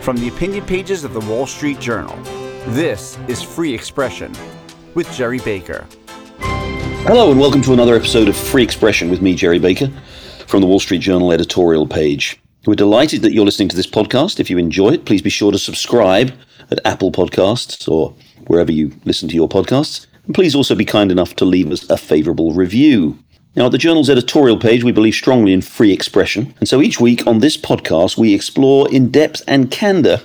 From the opinion pages of the Wall Street Journal, this is Free Expression with Gerry Baker. Hello, and welcome to another episode of Free Expression with me, Gerry Baker, from the Wall Street Journal editorial page. We're delighted that you're listening to this podcast. If you enjoy it, please be sure to subscribe at Apple Podcasts or wherever you listen to your podcasts. And please also be kind enough to leave us a favourable review. Now, at the journal's editorial page, we believe strongly in free expression. And so each week on this podcast, we explore in depth and candour,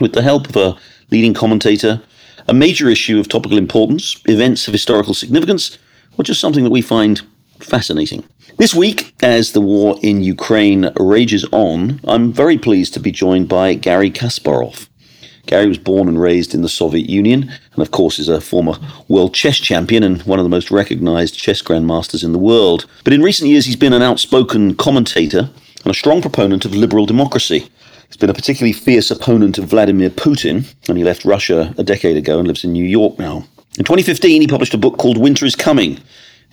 with the help of a leading commentator, a major issue of topical importance, events of historical significance, or just something that we find fascinating. This week, as the war in Ukraine rages on, I'm very pleased to be joined by Garry Kasparov. Garry was born and raised in the Soviet Union, and of course is a former world chess champion and one of the most recognized chess grandmasters in the world. But in recent years, he's been an outspoken commentator and a strong proponent of liberal democracy. He's been a particularly fierce opponent of Vladimir Putin, and he left Russia a decade ago and lives in New York now. In 2015, he published a book called Winter is Coming,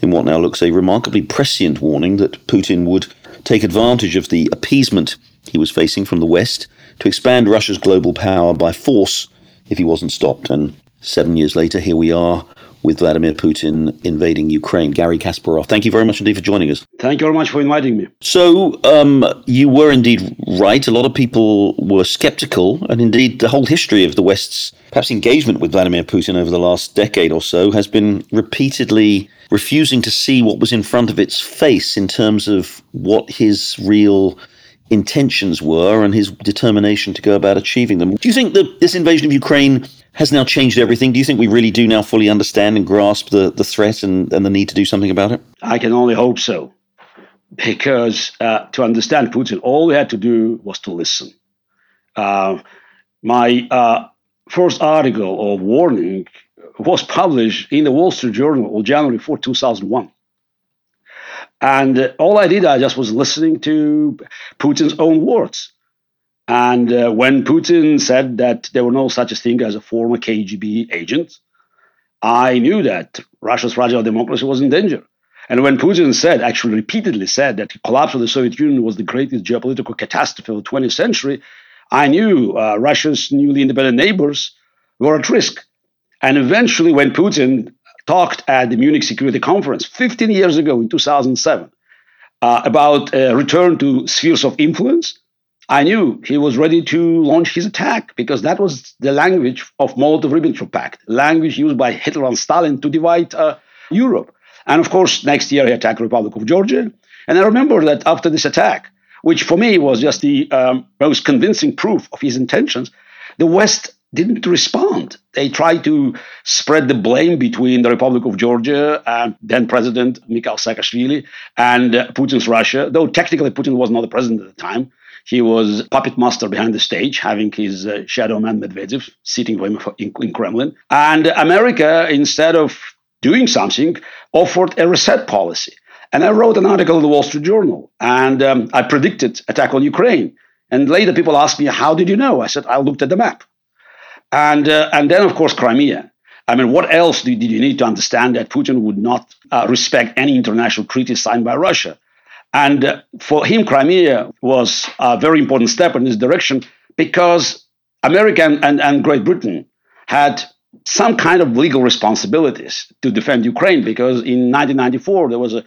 in what now looks a remarkably prescient warning that Putin would take advantage of the appeasement he was facing from the West to expand Russia's global power by force if he wasn't stopped. And seven years later, here we are with Vladimir Putin invading Ukraine. Garry Kasparov, thank you very much indeed for joining us. Thank you very much for inviting me. So, um, you were indeed right. A lot of people were skeptical, and indeed, the whole history of the West's perhaps engagement with Vladimir Putin over the last decade or so has been repeatedly refusing to see what was in front of its face in terms of what his real intentions were and his determination to go about achieving them. Do you think that this invasion of Ukraine has now changed everything? Do you think we really do now fully understand and grasp the, the threat and, and the need to do something about it? I can only hope so. Because uh, to understand Putin, all we had to do was to listen. Uh, my uh, first article or warning was published in the Wall Street Journal on January 4, 2001. And all I did, I just was listening to Putin's own words. And uh, when Putin said that there were no such a thing as a former KGB agent, I knew that Russia's fragile democracy was in danger. And when Putin said, actually repeatedly said, that the collapse of the Soviet Union was the greatest geopolitical catastrophe of the 20th century, I knew uh, Russia's newly independent neighbors were at risk. And eventually, when Putin talked at the Munich Security Conference 15 years ago in 2007 uh, about a return to spheres of influence, I knew he was ready to launch his attack because that was the language of Molotov-Ribbentrop Pact, language used by Hitler and Stalin to divide uh, Europe. And of course, next year he attacked Republic of Georgia. And I remember that after this attack, which for me was just the um, most convincing proof of his intentions, the West didn't respond. They tried to spread the blame between the Republic of Georgia and then President Mikhail Saakashvili and Putin's Russia, though technically Putin was not the president at the time. He was puppet master behind the stage, having his uh, shadow man Medvedev sitting with him in, in Kremlin. And America, instead of doing something, offered a reset policy. And I wrote an article in the Wall Street Journal, and um, I predicted attack on Ukraine. And later, people asked me, "How did you know?" I said, "I looked at the map." And, uh, and then, of course, Crimea. I mean, what else did, you need to understand that Putin would not uh, respect any international treaty signed by Russia? And uh, for him, Crimea was a very important step in this direction because America and, and Great Britain had some kind of legal responsibilities to defend Ukraine because in 1994 there was a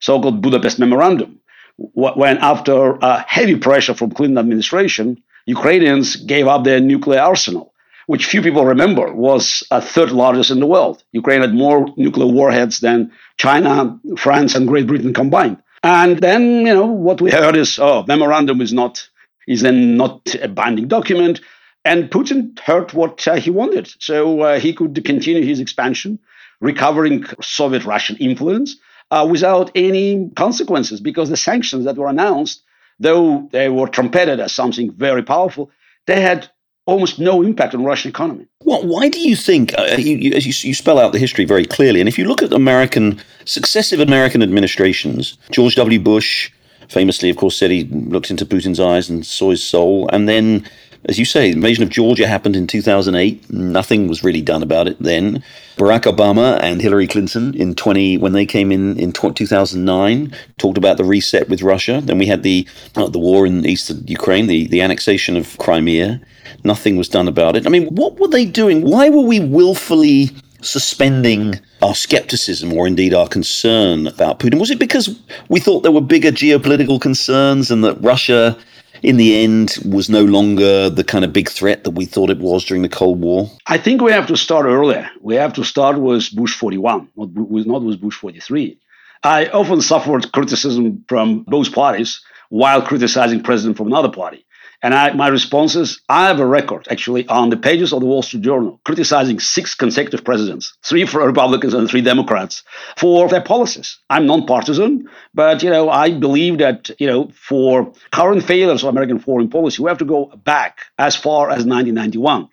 so-called Budapest Memorandum when after uh, heavy pressure from Clinton administration, Ukrainians gave up their nuclear arsenal which few people remember, was a third largest in the world. Ukraine had more nuclear warheads than China, France, and Great Britain combined. And then, you know, what we heard is, oh, memorandum is not is then not a binding document. And Putin heard what uh, he wanted, so uh, he could continue his expansion, recovering Soviet Russian influence uh, without any consequences, because the sanctions that were announced, though they were trumpeted as something very powerful, they had almost no impact on the Russian economy. Well, why do you think, uh, you, you, as you, you, spell out the history very clearly, and if you look at American, successive American administrations, George W. Bush famously, of course, said he looked into Putin's eyes and saw his soul, and then as you say, the invasion of Georgia happened in 2008. Nothing was really done about it then. Barack Obama and Hillary Clinton in 20 when they came in in 2009 talked about the reset with Russia. Then we had the uh, the war in eastern Ukraine, the the annexation of Crimea. Nothing was done about it. I mean, what were they doing? Why were we willfully suspending our skepticism or indeed our concern about Putin? Was it because we thought there were bigger geopolitical concerns and that Russia, in the end, was no longer the kind of big threat that we thought it was during the Cold War? I think we have to start earlier. We have to start with Bush 41, not with, not with Bush 43. I often suffered criticism from both parties while criticizing president from another party. And I, my response is I have a record actually on the pages of the Wall Street Journal criticizing six consecutive presidents, three for Republicans and three Democrats, for their policies. I'm nonpartisan, but you know I believe that you know for current failures of American foreign policy, we have to go back as far as 1991.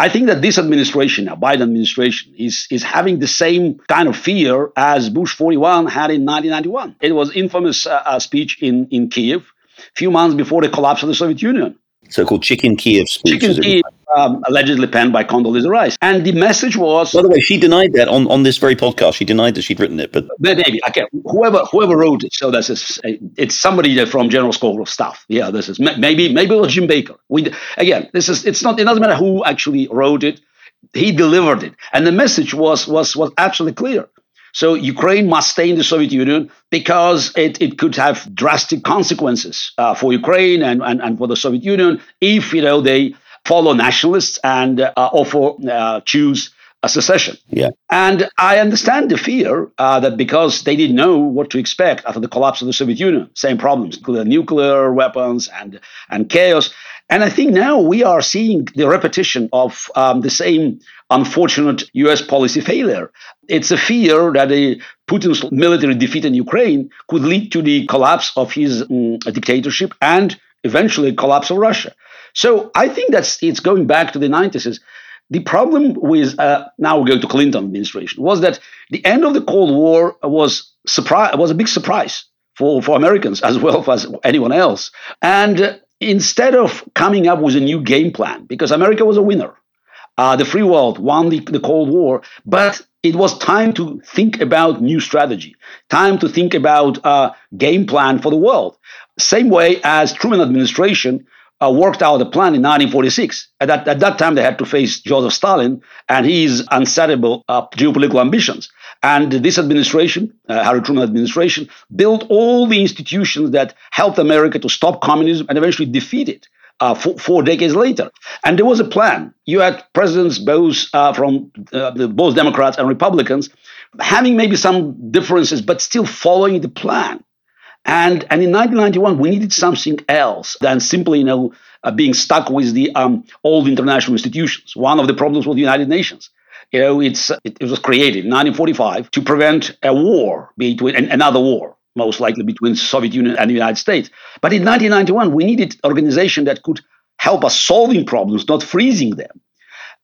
I think that this administration, now Biden administration, is is having the same kind of fear as Bush 41 had in 1991. It was infamous uh, uh, speech in in Kiev few months before the collapse of the Soviet Union. So-called Chicken Kiev speech. Chicken Kiev, um, allegedly penned by Condoleezza Rice, and the message was. By the way, she denied that on, on this very podcast. She denied that she'd written it, but maybe okay. Whoever whoever wrote it, so this is it's somebody from General School of Staff. Yeah, this is maybe maybe it was Jim Baker. We again, this is it's not. It doesn't matter who actually wrote it. He delivered it, and the message was was was absolutely clear. So Ukraine must stay in the Soviet Union because it, it could have drastic consequences uh, for Ukraine and, and, and for the Soviet Union if you know they follow nationalists and uh, offer uh, choose a secession. Yeah. And I understand the fear uh, that because they didn't know what to expect after the collapse of the Soviet Union, same problems, including nuclear weapons and and chaos. And I think now we are seeing the repetition of um, the same unfortunate US policy failure. It's a fear that a Putin's military defeat in Ukraine could lead to the collapse of his um, dictatorship and eventually collapse of Russia. So I think that's it's going back to the 90s. Is the problem with uh, now going to Clinton administration was that the end of the Cold War was surprise was a big surprise for, for Americans as well as anyone else. And instead of coming up with a new game plan, because America was a winner, uh, the free world won the, the Cold War, but it was time to think about new strategy, time to think about a game plan for the world. Same way as Truman administration uh, worked out a plan in 1946. At that, at that time, they had to face Joseph Stalin and his unsettable uh, geopolitical ambitions. And this administration, uh, Harry Truman administration, built all the institutions that helped America to stop communism and eventually defeat it. Uh, four, four, decades later. And there was a plan. You had presidents both uh, from uh, both Democrats and Republicans having maybe some differences, but still following the plan. And, and in 1991, we needed something else than simply, you know, uh, being stuck with the um, old international institutions. One of the problems with the United Nations you know, it's it, it, was created in 1945 to prevent a war between another war, most likely between Soviet Union and the United States. But in 1991, we needed an organization that could help us solving problems, not freezing them.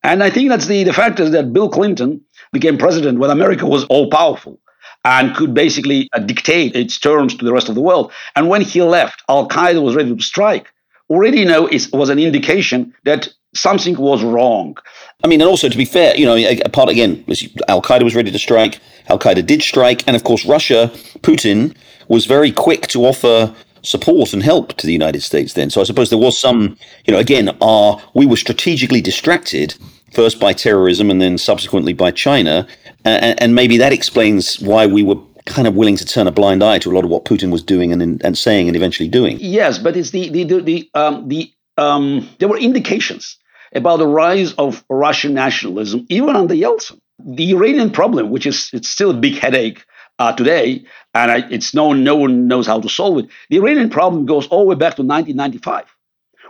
And I think that's the, the fact is that Bill Clinton became president when America was all powerful and could basically uh, dictate its terms to the rest of the world. And when he left, Al Qaeda was ready to strike. Already, know, it was an indication that something was wrong. I mean, and also to be fair, you know, part again, Al Qaeda was ready to strike. Al Qaeda did strike, and of course, Russia, Putin was very quick to offer support and help to the United States. Then, so I suppose there was some, you know, again, our we were strategically distracted first by terrorism and then subsequently by China, and, and maybe that explains why we were kind of willing to turn a blind eye to a lot of what Putin was doing and and saying and eventually doing. Yes, but it's the the the, the um, the um, there were indications about the rise of Russian nationalism, even under Yeltsin. The Iranian problem, which is it's still a big headache uh, today, and I, it's no no one knows how to solve it. The Iranian problem goes all the way back to 1995,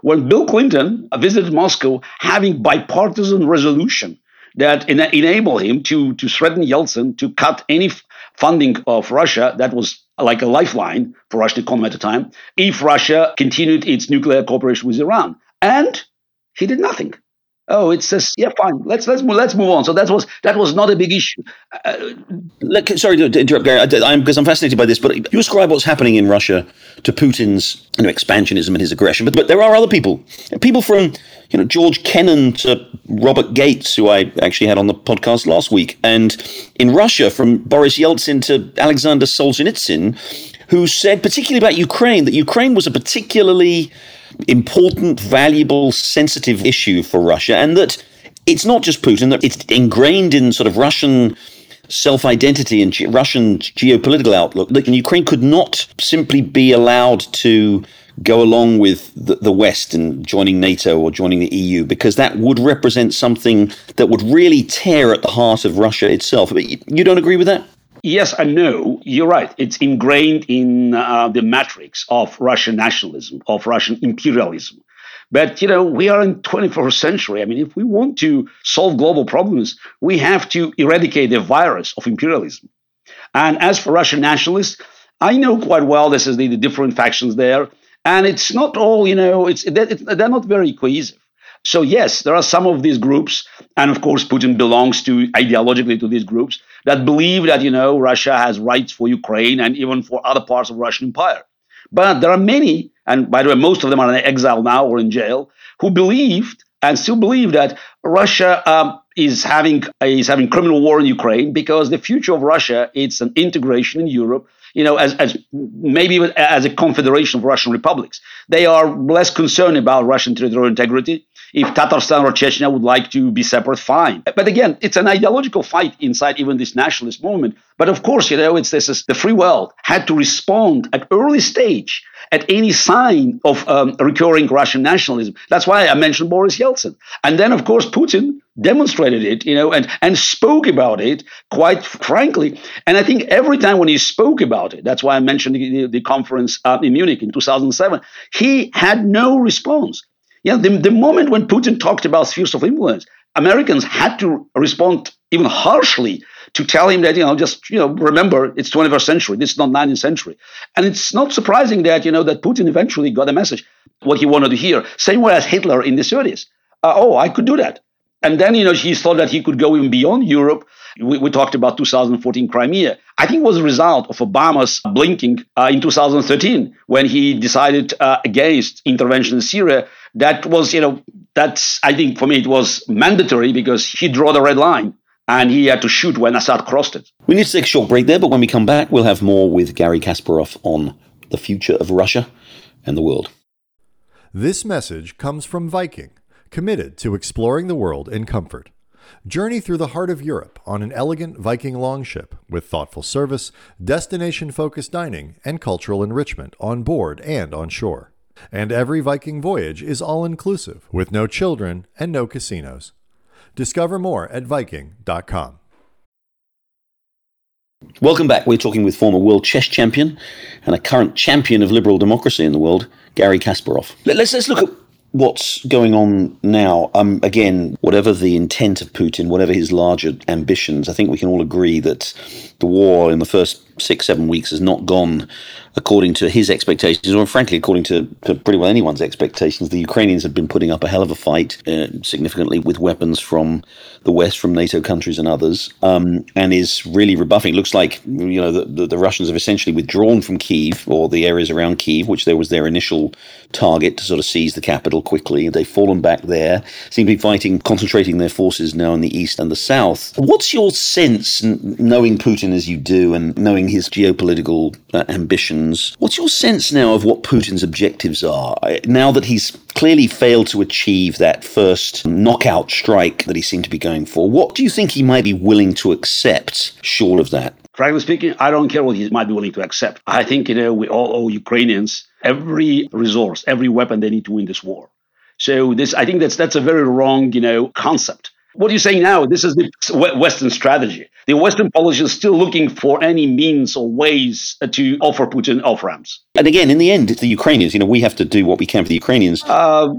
when Bill Clinton visited Moscow, having bipartisan resolution that ena- enable him to to threaten Yeltsin to cut any funding of Russia that was like a lifeline for Russian economy at the time if Russia continued its nuclear cooperation with Iran. And he did nothing. Oh, it's just yeah, fine. Let's let's let's move on. So that was that was not a big issue. Uh, Look, sorry to interrupt, Garry, I'm, because I'm fascinated by this. But you ascribe what's happening in Russia to Putin's you know, expansionism and his aggression. But but there are other people, people from you know George Kennan to Robert Gates, who I actually had on the podcast last week, and in Russia from Boris Yeltsin to Alexander Solzhenitsyn, who said particularly about Ukraine that Ukraine was a particularly important, valuable, sensitive issue for Russia, and that it's not just Putin, that it's ingrained in sort of Russian self identity and ge- Russian geopolitical outlook that Ukraine could not simply be allowed to go along with the, the West and joining NATO or joining the EU because that would represent something that would really tear at the heart of Russia itself. You, you don't agree with that? Yes and no. You're right. It's ingrained in uh, the matrix of Russian nationalism, of Russian imperialism. But you know, we are in 21st century. I mean, if we want to solve global problems, we have to eradicate the virus of imperialism. And as for Russian nationalists, I know quite well this is the, the different factions there, and it's not all you know. It's they're not very cohesive. So yes, there are some of these groups, and of course, Putin belongs to ideologically to these groups that believe that you know Russia has rights for Ukraine and even for other parts of Russian Empire. But there are many, and by the way, most of them are in exile now or in jail, who believed and still believe that Russia um, is having is having criminal war in Ukraine because the future of Russia it's an integration in Europe. You know, as, as maybe as a confederation of Russian republics, they are less concerned about Russian territorial integrity if Tatarstan or Chechnya would like to be separate, fine. But again, it's an ideological fight inside even this nationalist movement. But of course, you know, it's this is, the free world had to respond at early stage at any sign of um, recurring Russian nationalism. That's why I mentioned Boris Yeltsin. And then, of course, Putin demonstrated it, you know, and, and spoke about it quite frankly. And I think every time when he spoke about it, that's why I mentioned the, the conference uh, in Munich in 2007, he had no response. Yeah, the, the moment when Putin talked about spheres of influence, Americans had to respond even harshly to tell him that, you know, just, you know, remember, it's 21st century. This is not 19th century. And it's not surprising that, you know, that Putin eventually got a message, what he wanted to hear. Same way as Hitler in the 30s. Uh, oh, I could do that. And then, you know, he thought that he could go even beyond Europe. We, we talked about 2014 Crimea. I think was a result of Obama's blinking uh, in 2013 when he decided uh, against intervention in Syria that was, you know, that's, I think for me, it was mandatory because he drew the red line and he had to shoot when Assad crossed it. We need to take a short break there, but when we come back, we'll have more with Garry Kasparov on the future of Russia and the world. This message comes from Viking, committed to exploring the world in comfort. Journey through the heart of Europe on an elegant Viking longship with thoughtful service, destination focused dining, and cultural enrichment on board and on shore. And every Viking voyage is all inclusive, with no children and no casinos. Discover more at Viking.com. Welcome back. We're talking with former world chess champion and a current champion of liberal democracy in the world, Garry Kasparov. Let's, let's look at what's going on now. Um, again, whatever the intent of Putin, whatever his larger ambitions, I think we can all agree that the war in the first six, seven weeks has not gone according to his expectations, or frankly, according to, to, pretty well anyone's expectations. The Ukrainians have been putting up a hell of a fight, uh, significantly with weapons from the West, from NATO countries and others, um, and is really rebuffing. It looks like you know the, the, the, Russians have essentially withdrawn from Kiev or the areas around Kiev, which there was their initial target to sort of seize the capital quickly. They've fallen back there, seem to be fighting, concentrating their forces now in the east and the south. What's your sense, knowing Putin as you do, and knowing his geopolitical uh, ambitions. What's your sense now of what Putin's objectives are? Now that he's clearly failed to achieve that first knockout strike that he seemed to be going for, what do you think he might be willing to accept short of that? Frankly speaking, I don't care what he might be willing to accept. I think you know we all owe Ukrainians every resource, every weapon they need to win this war. So this, I think that's that's a very wrong, you know, concept. What are you saying now? This is the Western strategy. The Western policy is still looking for any means or ways to offer Putin off ramps. And again, in the end, it's the Ukrainians. You know, we have to do what we can for the Ukrainians. Uh,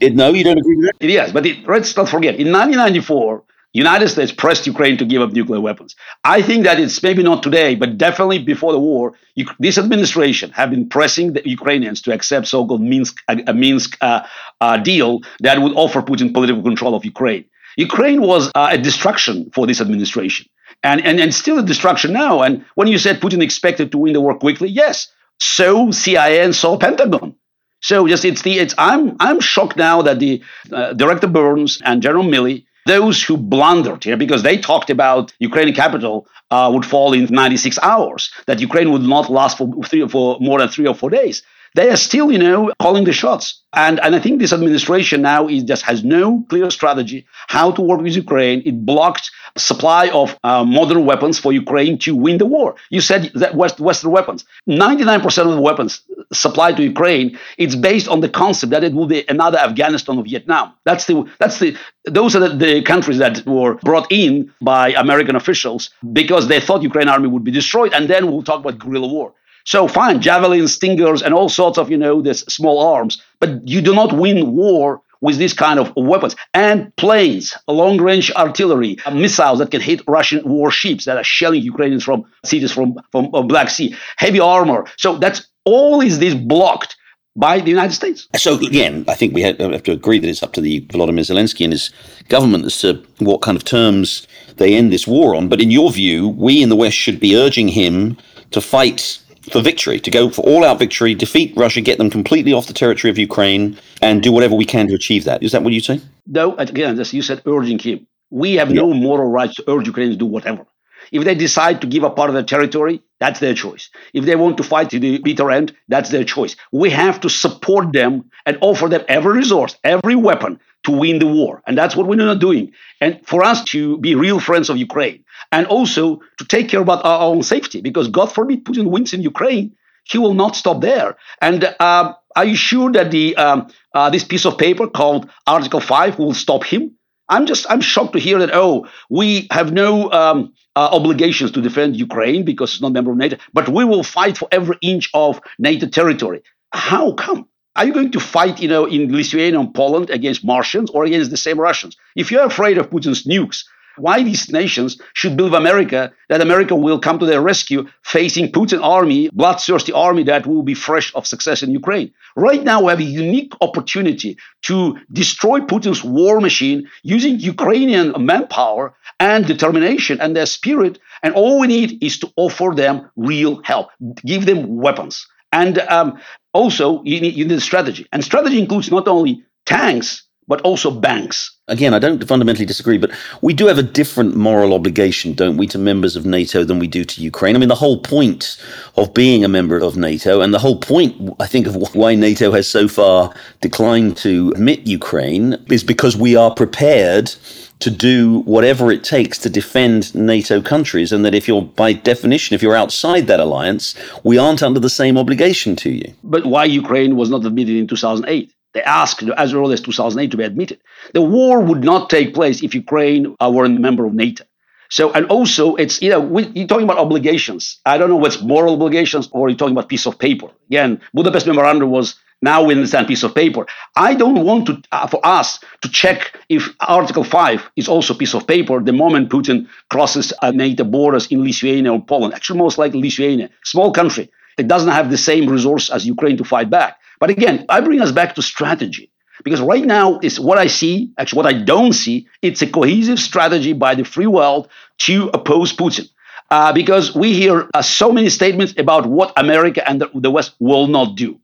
it, no, you don't agree with that? Yes, but it, let's not forget. In 1994, United States pressed Ukraine to give up nuclear weapons. I think that it's maybe not today, but definitely before the war, you, this administration have been pressing the Ukrainians to accept so-called Minsk a, a Minsk uh, uh, deal that would offer Putin political control of Ukraine. Ukraine was uh, a distraction for this administration, and, and and still a distraction now. And when you said Putin expected to win the war quickly, yes, so CIA and so Pentagon. So just it's the it's I'm I'm shocked now that the uh, director Burns and General Milley those who blundered here because they talked about Ukrainian capital uh, would fall in 96 hours, that Ukraine would not last for three for more than three or four days they are still, you know, calling the shots. And, and I think this administration now is just has no clear strategy how to work with Ukraine. It blocked supply of uh, modern weapons for Ukraine to win the war. You said that West, Western weapons. 99% of the weapons supplied to Ukraine, it's based on the concept that it will be another Afghanistan or Vietnam. That's the that's the those are the, the countries that were brought in by American officials because they thought Ukraine army would be destroyed. And then we'll talk about guerrilla war. So fine, javelins, stingers, and all sorts of, you know, this small arms. But you do not win war with this kind of weapons and planes, long range artillery, uh, missiles that can hit Russian warships that are shelling Ukrainians from cities from, from uh, Black Sea, heavy armor. So that's all is this blocked by the United States. So again, I think we uh, have to agree that it's up to the Volodymyr Zelensky and his government as to what kind of terms they end this war on. But in your view, we in the West should be urging him to fight for victory, to go for all out victory, defeat Russia, get them completely off the territory of Ukraine, and do whatever we can to achieve that. Is that what you say? No, again, as you said, urging him. We have yeah. no moral right to urge Ukraine to do whatever. If they decide to give a part of their territory, that's their choice. If they want to fight to the bitter end, that's their choice. We have to support them and offer them every resource, every weapon to win the war. And that's what we're not doing. And for us to be real friends of Ukraine and also to take care about our own safety, because God forbid Putin wins in Ukraine, he will not stop there. And uh, are you sure that the um, uh, this piece of paper called Article 5 will stop him? I'm just I'm shocked to hear that oh we have no um, uh, obligations to defend Ukraine because it's not a member of NATO, but we will fight for every inch of NATO territory. How come? Are you going to fight, you know, in Lithuania and Poland against Martians or against the same Russians? If you're afraid of Putin's nukes, why these nations should believe America that America will come to their rescue facing Putin army, bloodthirsty army that will be fresh of success in Ukraine. Right now, we have a unique opportunity to destroy Putin's war machine using Ukrainian manpower and determination and their spirit. And all we need is to offer them real help, give them weapons. And um, also, you need, you need strategy. And strategy includes not only tanks, but also banks. Again, I don't fundamentally disagree, but we do have a different moral obligation, don't we, to members of NATO than we do to Ukraine? I mean, the whole point of being a member of NATO, and the whole point, I think, of why NATO has so far declined to admit Ukraine is because we are prepared to do whatever it takes to defend NATO countries, and that if you're, by definition, if you're outside that alliance, we aren't under the same obligation to you. But why Ukraine was not admitted in 2008? They asked as early as 2008 to be admitted. The war would not take place if Ukraine were a member of NATO. So, and also, it's, you know, we, you're talking about obligations. I don't know what's moral obligations or you're talking about piece of paper. Again, Budapest Memorandum was now we understand piece of paper. I don't want to uh, for us to check if Article 5 is also piece of paper the moment Putin crosses uh, NATO borders in Lithuania or Poland. Actually, most likely Lithuania, small country. It doesn't have the same resource as Ukraine to fight back. But again, I bring us back to strategy. Because right now is what I see, actually what I don't see, it's a cohesive strategy by the free world to oppose Putin. Uh, because we hear uh, so many statements about what America and the, West will not do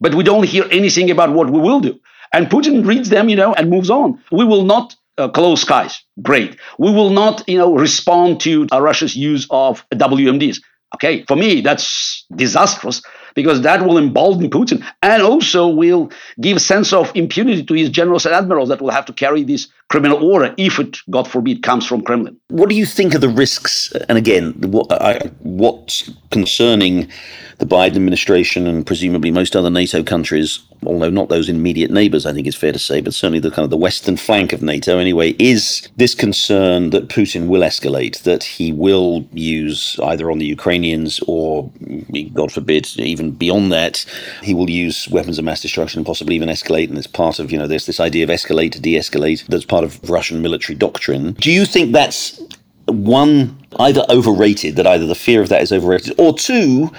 but we don't hear anything about what we will do. And Putin reads them, you know, and moves on. We will not uh, close skies. Great. We will not, you know, respond to uh, Russia's use of WMDs. Okay, for me, that's disastrous because that will embolden Putin and also will give a sense of impunity to his generals and admirals that will have to carry this criminal order if it, God forbid, comes from Kremlin. What do you think of the risks? And again, what, I, what's concerning the Biden administration and presumably most other NATO countries, although not those immediate neighbors, I think it's fair to say, but certainly the kind of the western flank of NATO anyway, is this concern that Putin will escalate, that he will use either on the Ukrainians or, God forbid, even and beyond that, he will use weapons of mass destruction and possibly even escalate. And it's part of, you know, there's this idea of escalate to de escalate that's part of Russian military doctrine. Do you think that's one, either overrated, that either the fear of that is overrated, or two,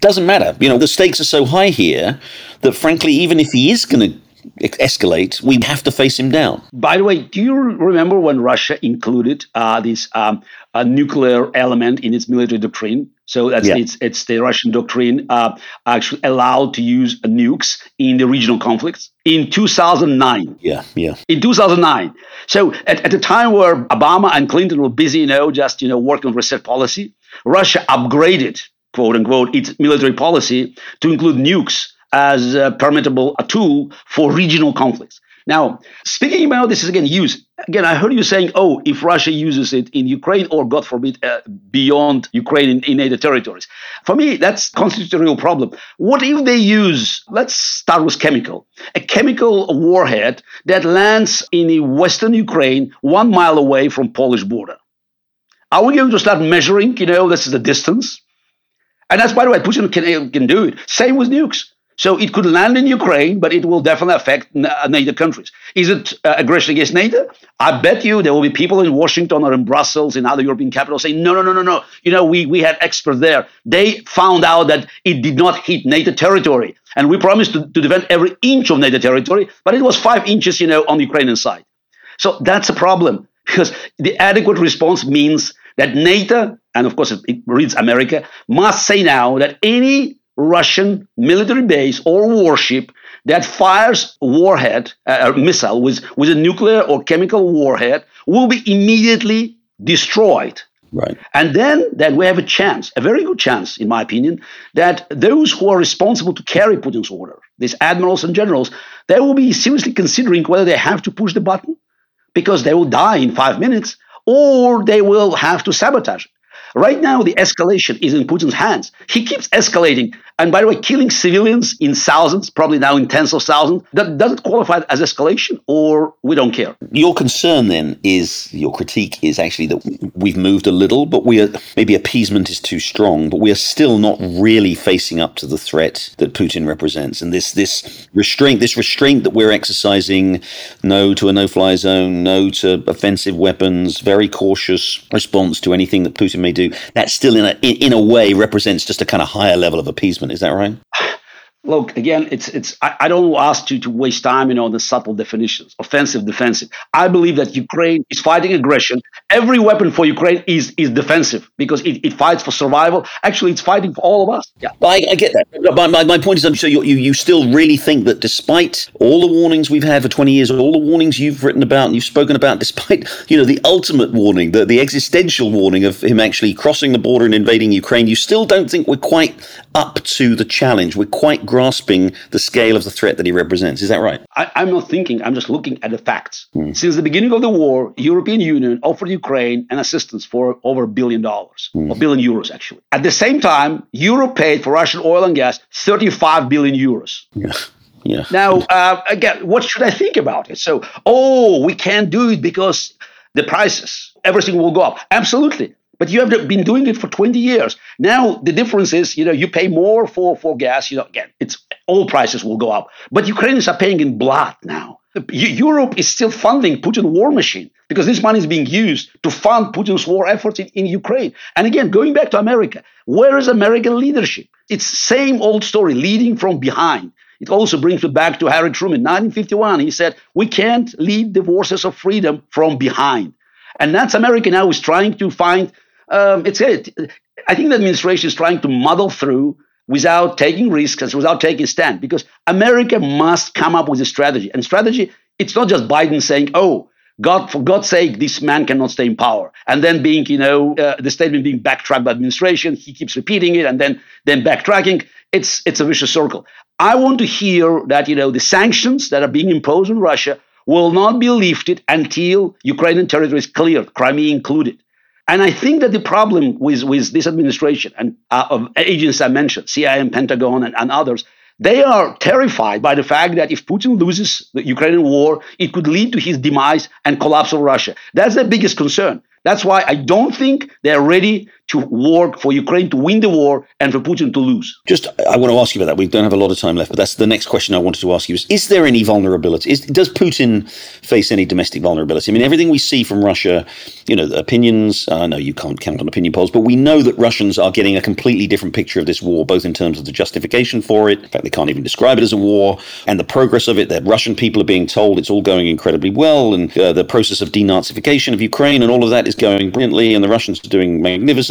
doesn't matter. You know, the stakes are so high here that frankly, even if he is going to escalate, we have to face him down. By the way, do you remember when Russia included uh, this um, nuclear element in its military doctrine? So that's yeah. it's it's the Russian doctrine uh, actually allowed to use nukes in the regional conflicts in 2009. Yeah, yeah. In 2009. So at, at the time where Obama and Clinton were busy, you know, just you know working on reset policy, Russia upgraded quote unquote its military policy to include nukes as a permittable a tool for regional conflicts. Now, speaking about this is again use. Again, I heard you saying, "Oh, if Russia uses it in Ukraine, or God forbid, uh, beyond Ukraine in, in NATO territories." For me, that's constitutes a real problem. What if they use? Let's start with chemical. A chemical warhead that lands in a western Ukraine, one mile away from Polish border. Are we going to start measuring? You know, this is the distance. And that's, by the way, Putin can, can do it. Same with nukes. So it could land in Ukraine, but it will definitely affect uh, NATO countries. Is it uh, aggression against NATO? I bet you there will be people in Washington or in Brussels, in other European capitals, saying, no, no, no, no, no. You know, we, we had experts there. They found out that it did not hit NATO territory. And we promised to, to defend every inch of NATO territory, but it was five inches, you know, on the Ukrainian side. So that's a problem because the adequate response means that NATO, and of course it, it reads America, must say now that any Russian military base or warship that fires warhead, uh, a missile with, with a nuclear or chemical warhead will be immediately destroyed. Right. And then, then we have a chance, a very good chance, in my opinion, that those who are responsible to carry Putin's order, these admirals and generals, they will be seriously considering whether they have to push the button because they will die in five minutes or they will have to sabotage. Right now, the escalation is in Putin's hands. He keeps escalating. And by the way, killing civilians in thousands, probably now in tens of thousands, that doesn't qualify as escalation or we don't care. Your concern then is, your critique is actually that we've moved a little, but we are, maybe appeasement is too strong, but we are still not really facing up to the threat that Putin represents. And this, this restraint, this restraint that we're exercising, no to a no-fly zone, no to offensive weapons, very cautious response to anything that Putin may do, that still in a, in a way represents just a kind of higher level of appeasement is that right? Look, again, it's it's. I, I, don't ask you to waste time, you know, on the subtle definitions, offensive, defensive. I believe that Ukraine is fighting aggression. Every weapon for Ukraine is is defensive because it, it fights for survival. Actually, it's fighting for all of us. Yeah, I, I get that. My, my, my point is, so you, you you still really think that despite all the warnings we've had for twenty years, all the warnings you've written about and you've spoken about, despite you know the ultimate warning, the the existential warning of him actually crossing the border and invading Ukraine, you still don't think we're quite up to the challenge. We're quite grasping the scale of the threat that he represents. Is that right? I, am not thinking. I'm just looking at the facts. Mm. Since the beginning of the war, European Union offered Ukraine an assistance for over a billion dollars, mm. a billion euros actually. At the same time, Europe paid for Russian oil and gas 35 billion euros. Yeah. Yeah. Now, uh, again, what should I think about it? So, oh, we can't do it because the prices, everything will go up. Absolutely. But you have been doing it for 20 years. Now the difference is, you know, you pay more for, for gas. You know, again, it's all prices will go up. But Ukrainians are paying in blood now. Europe is still funding Putin war machine because this money is being used to fund Putin's war efforts in, in Ukraine. And again, going back to America, where is American leadership? It's same old story, leading from behind. It also brings me back to Harry Truman, 1951. He said, "We can't lead the forces of freedom from behind." And that's America now is trying to find um, it's it. I think the administration is trying to muddle through without taking risks without taking a stand because America must come up with a strategy. And strategy, it's not just Biden saying, "Oh, God, for God's sake, this man cannot stay in power," and then being, you know, uh, the statement being backtracked by administration. He keeps repeating it and then then backtracking. It's it's a vicious circle. I want to hear that you know the sanctions that are being imposed on Russia will not be lifted until Ukrainian territory is cleared, Crimea included. And I think that the problem with, with this administration and uh, of agents I mentioned, CIA and Pentagon and, and others, they are terrified by the fact that if Putin loses the Ukrainian war, it could lead to his demise and collapse of Russia. That's their biggest concern. That's why I don't think they're ready to work for Ukraine to win the war and for Putin to lose. Just, I want to ask you about that. We don't have a lot of time left, but that's the next question I wanted to ask you: is Is there any vulnerability? Is, does Putin face any domestic vulnerability? I mean, everything we see from Russia, you know, opinions. I know you can't count on opinion polls, but we know that Russians are getting a completely different picture of this war, both in terms of the justification for it. In fact, they can't even describe it as a war, and the progress of it. That Russian people are being told it's all going incredibly well, and uh, the process of denazification of Ukraine and all of that is going brilliantly, and the Russians are doing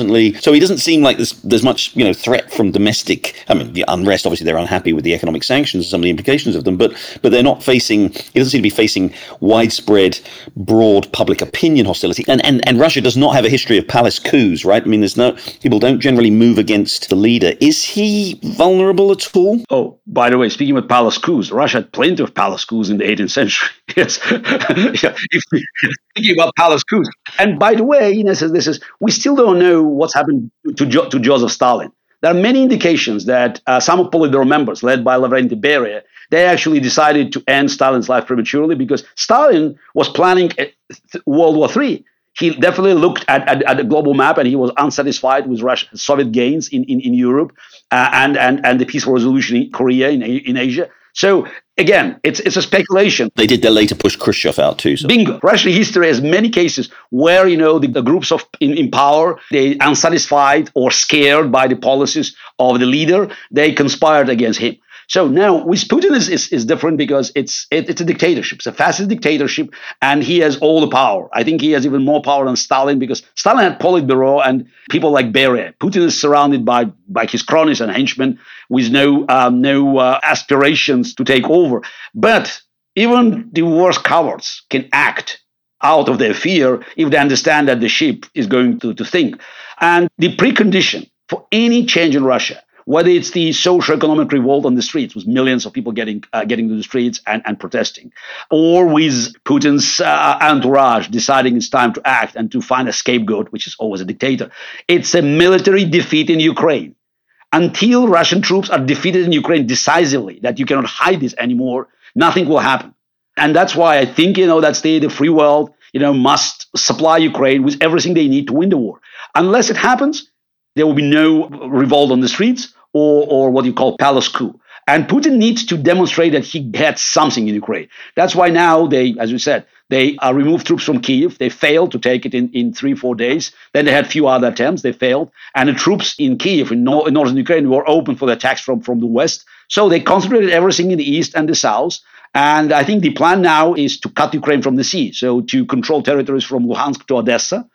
magnificently. So he doesn't seem like there's there's much you know threat from domestic. I mean, the unrest. Obviously, they're unhappy with the economic sanctions and some of the implications of them, but but they're not facing. He doesn't seem to be facing widespread, broad public opinion hostility. And and and Russia does not have a history of palace coups, right? I mean, there's no people don't generally move against the leader. Is he vulnerable at all? Oh, by the way, speaking of palace coups, Russia had plenty of palace coups in the 18th century. yes, if, thinking about palace coups. And by the way, you know, this is we still don't know what's happened to jo- to Joseph Stalin. There are many indications that uh, some of Politburo members, led by Lavrentiy Beria, they actually decided to end Stalin's life prematurely because Stalin was planning World War III. He definitely looked at, at, at, the global map and he was unsatisfied with Russia, Soviet gains in, in, in Europe uh, and, and, and the peaceful resolution in Korea, in, in Asia. So again, it's it's a speculation. They did. Later push Khrushchev out too. So. Bingo. Russian history has many cases where you know the, the groups of in, in, power they unsatisfied or scared by the policies of the leader, they conspired against him. So now with Putin is, is, is different because it's it, it's a dictatorship. It's a fascist dictatorship, and he has all the power. I think he has even more power than Stalin because Stalin had Politburo and people like Beria. Putin is surrounded by by his cronies and henchmen with no um, no uh, aspirations to take over. But even the worst cowards can act out of their fear if they understand that the ship is going to, to think. And the precondition for any change in Russia whether it's the social economic revolt on the streets with millions of people getting uh, getting to the streets and, and protesting, or with Putin's uh, entourage deciding it's time to act and to find a scapegoat, which is always a dictator. It's a military defeat in Ukraine. Until Russian troops are defeated in Ukraine decisively, that you cannot hide this anymore, nothing will happen. And that's why I think, you know, that's the, the free world, you know, must supply Ukraine with everything they need to win the war. Unless it happens, there will be no revolt on the streets or, or what you call palace coup. And Putin needs to demonstrate that he had something in Ukraine. That's why now they, as we said, they uh, removed troops from Kiev. They failed to take it in, in three, four days. Then they had few other attempts. They failed. And the troops in Kiev, in, in northern Ukraine, were open for the attacks from, from the west. So they concentrated everything in the east and the south. And I think the plan now is to cut Ukraine from the sea. So to control territories from Luhansk to Odessa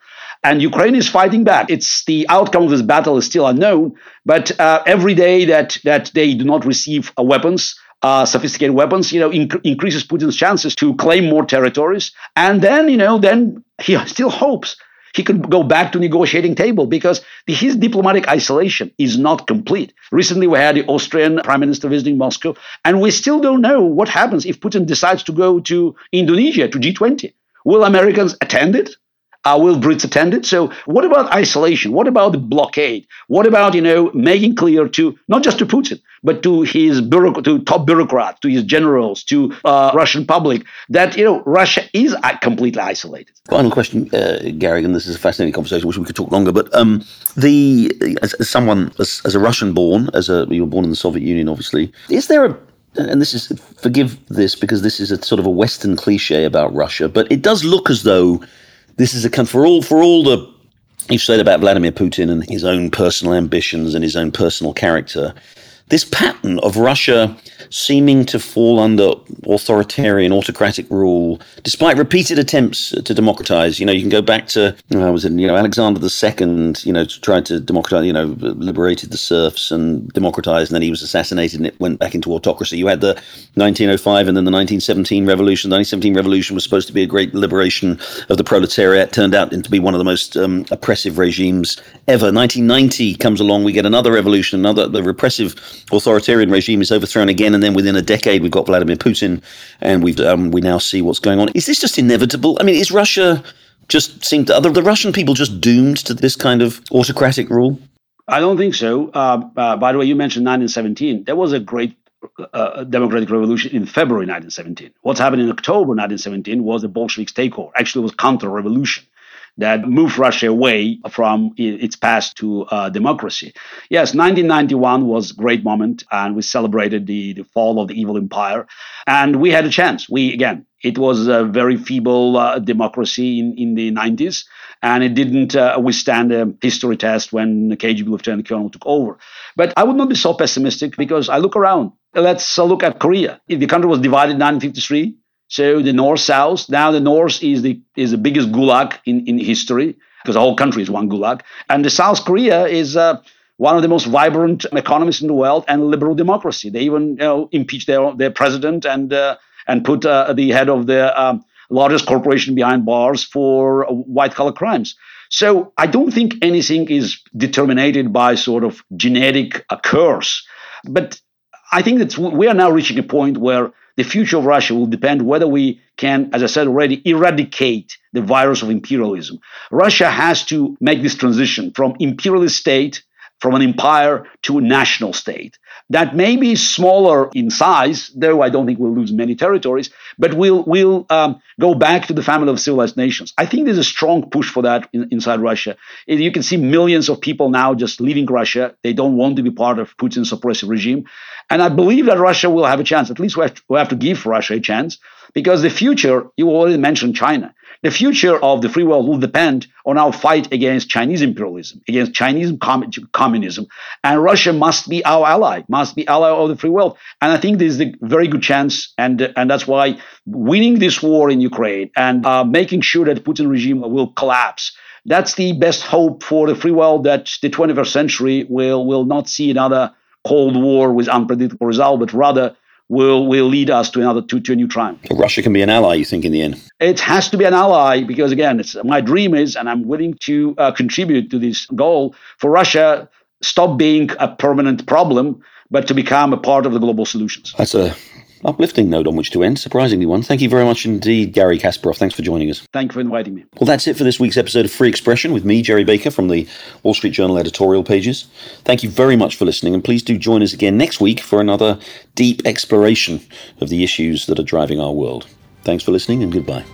and Ukraine is fighting back. It's the outcome of this battle is still unknown, but uh, every day that that they do not receive uh, weapons, uh, sophisticated weapons, you know, inc- increases Putin's chances to claim more territories, and then you know, then he still hopes he can go back to negotiating table because his diplomatic isolation is not complete. Recently, we had the Austrian prime minister visiting Moscow, and we still don't know what happens if Putin decides to go to Indonesia to G20. Will Americans attend it? Uh, will Brits attend it? So what about isolation? What about the blockade? What about you know making clear to not just to Putin but to his bureauc- to top bureaucrats, to his generals, to uh, Russian public that you know Russia is uh, completely isolated. Final question, uh, Garry, and this is a fascinating conversation. Wish we could talk longer, but um, the as, as someone as, as a Russian born, as a you were born in the Soviet Union, obviously, is there a and this is forgive this because this is a sort of a Western cliche about Russia, but it does look as though this is a for all for all the you've said about Vladimir Putin and his own personal ambitions and his own personal character. This pattern of Russia seeming to fall under authoritarian, autocratic rule, despite repeated attempts to democratize. You know, you can go back to, uh, was it, you know, Alexander II, you know, tried to democratize, you know, liberated the serfs and democratized, and then he was assassinated and it went back into autocracy. You had the 1905 and then the 1917 revolution. The 1917 revolution was supposed to be a great liberation of the proletariat, turned out to be one of the most um, oppressive regimes ever. 1990 comes along, we get another revolution, another, the repressive authoritarian regime is overthrown again and then within a decade we've got Vladimir Putin, and we um, we now see what's going on. Is this just inevitable? I mean, is Russia just seem to, are the, the Russian people just doomed to this kind of autocratic rule? I don't think so. Uh, uh, by the way, you mentioned 1917. There was a great uh, democratic revolution in February 1917. What's happened in October 1917 was the Bolsheviks takeover. Actually, it was counter-revolution that moved Russia away from its past to uh, democracy. Yes, 1991 was a great moment, and we celebrated the, the fall of the evil empire. And we had a chance. We, again, it was a very feeble uh, democracy in, in the 90s, and it didn't uh, withstand a history test when the KGB lieutenant colonel took over. But I would not be so pessimistic because I look around. Let's uh, look at Korea. If the country was divided in 1953. So the North South. Now the North is the is the biggest gulag in, in history because the whole country is one gulag. And the South Korea is uh, one of the most vibrant economies in the world and liberal democracy. They even you know, impeached their their president and uh, and put uh, the head of the um, largest corporation behind bars for white collar crimes. So I don't think anything is determined by sort of genetic curse, but I think that we are now reaching a point where the future of Russia will depend whether we can, as I said already, eradicate the virus of imperialism. Russia has to make this transition from imperialist state from an empire to a national state that may be smaller in size, though I don't think we'll lose many territories, but we'll, we'll um, go back to the family of civilized nations. I think there's a strong push for that in, inside Russia. You can see millions of people now just leaving Russia. They don't want to be part of Putin's oppressive regime. And I believe that Russia will have a chance. At least we have to, we have to give Russia a chance because the future, you already mentioned China. The future of the free world will depend on our fight against Chinese imperialism, against Chinese com- communism. And Russia must be our ally, must be ally of the free world. And I think this is a very good chance. And, and that's why winning this war in Ukraine and uh, making sure that Putin regime will collapse that's the best hope for the free world that the 21st century will will not see another Cold War with unpredictable result, but rather will will lead us to another to, to a new triumph. Russia can be an ally, you think, in the end? It has to be an ally because again, it's my dream is, and I'm willing to uh, contribute to this goal for Russia stop being a permanent problem, but to become a part of the global solutions. That's a uplifting note on which to end. Surprisingly, one. Thank you very much indeed, Garry Kasparov. Thanks for joining us. Thank you for inviting me. Well, that's it for this week's episode of Free Expression with me, Gerry Baker, from the Wall Street Journal editorial pages. Thank you very much for listening, and please do join us again next week for another deep exploration of the issues that are driving our world. Thanks for listening, and goodbye.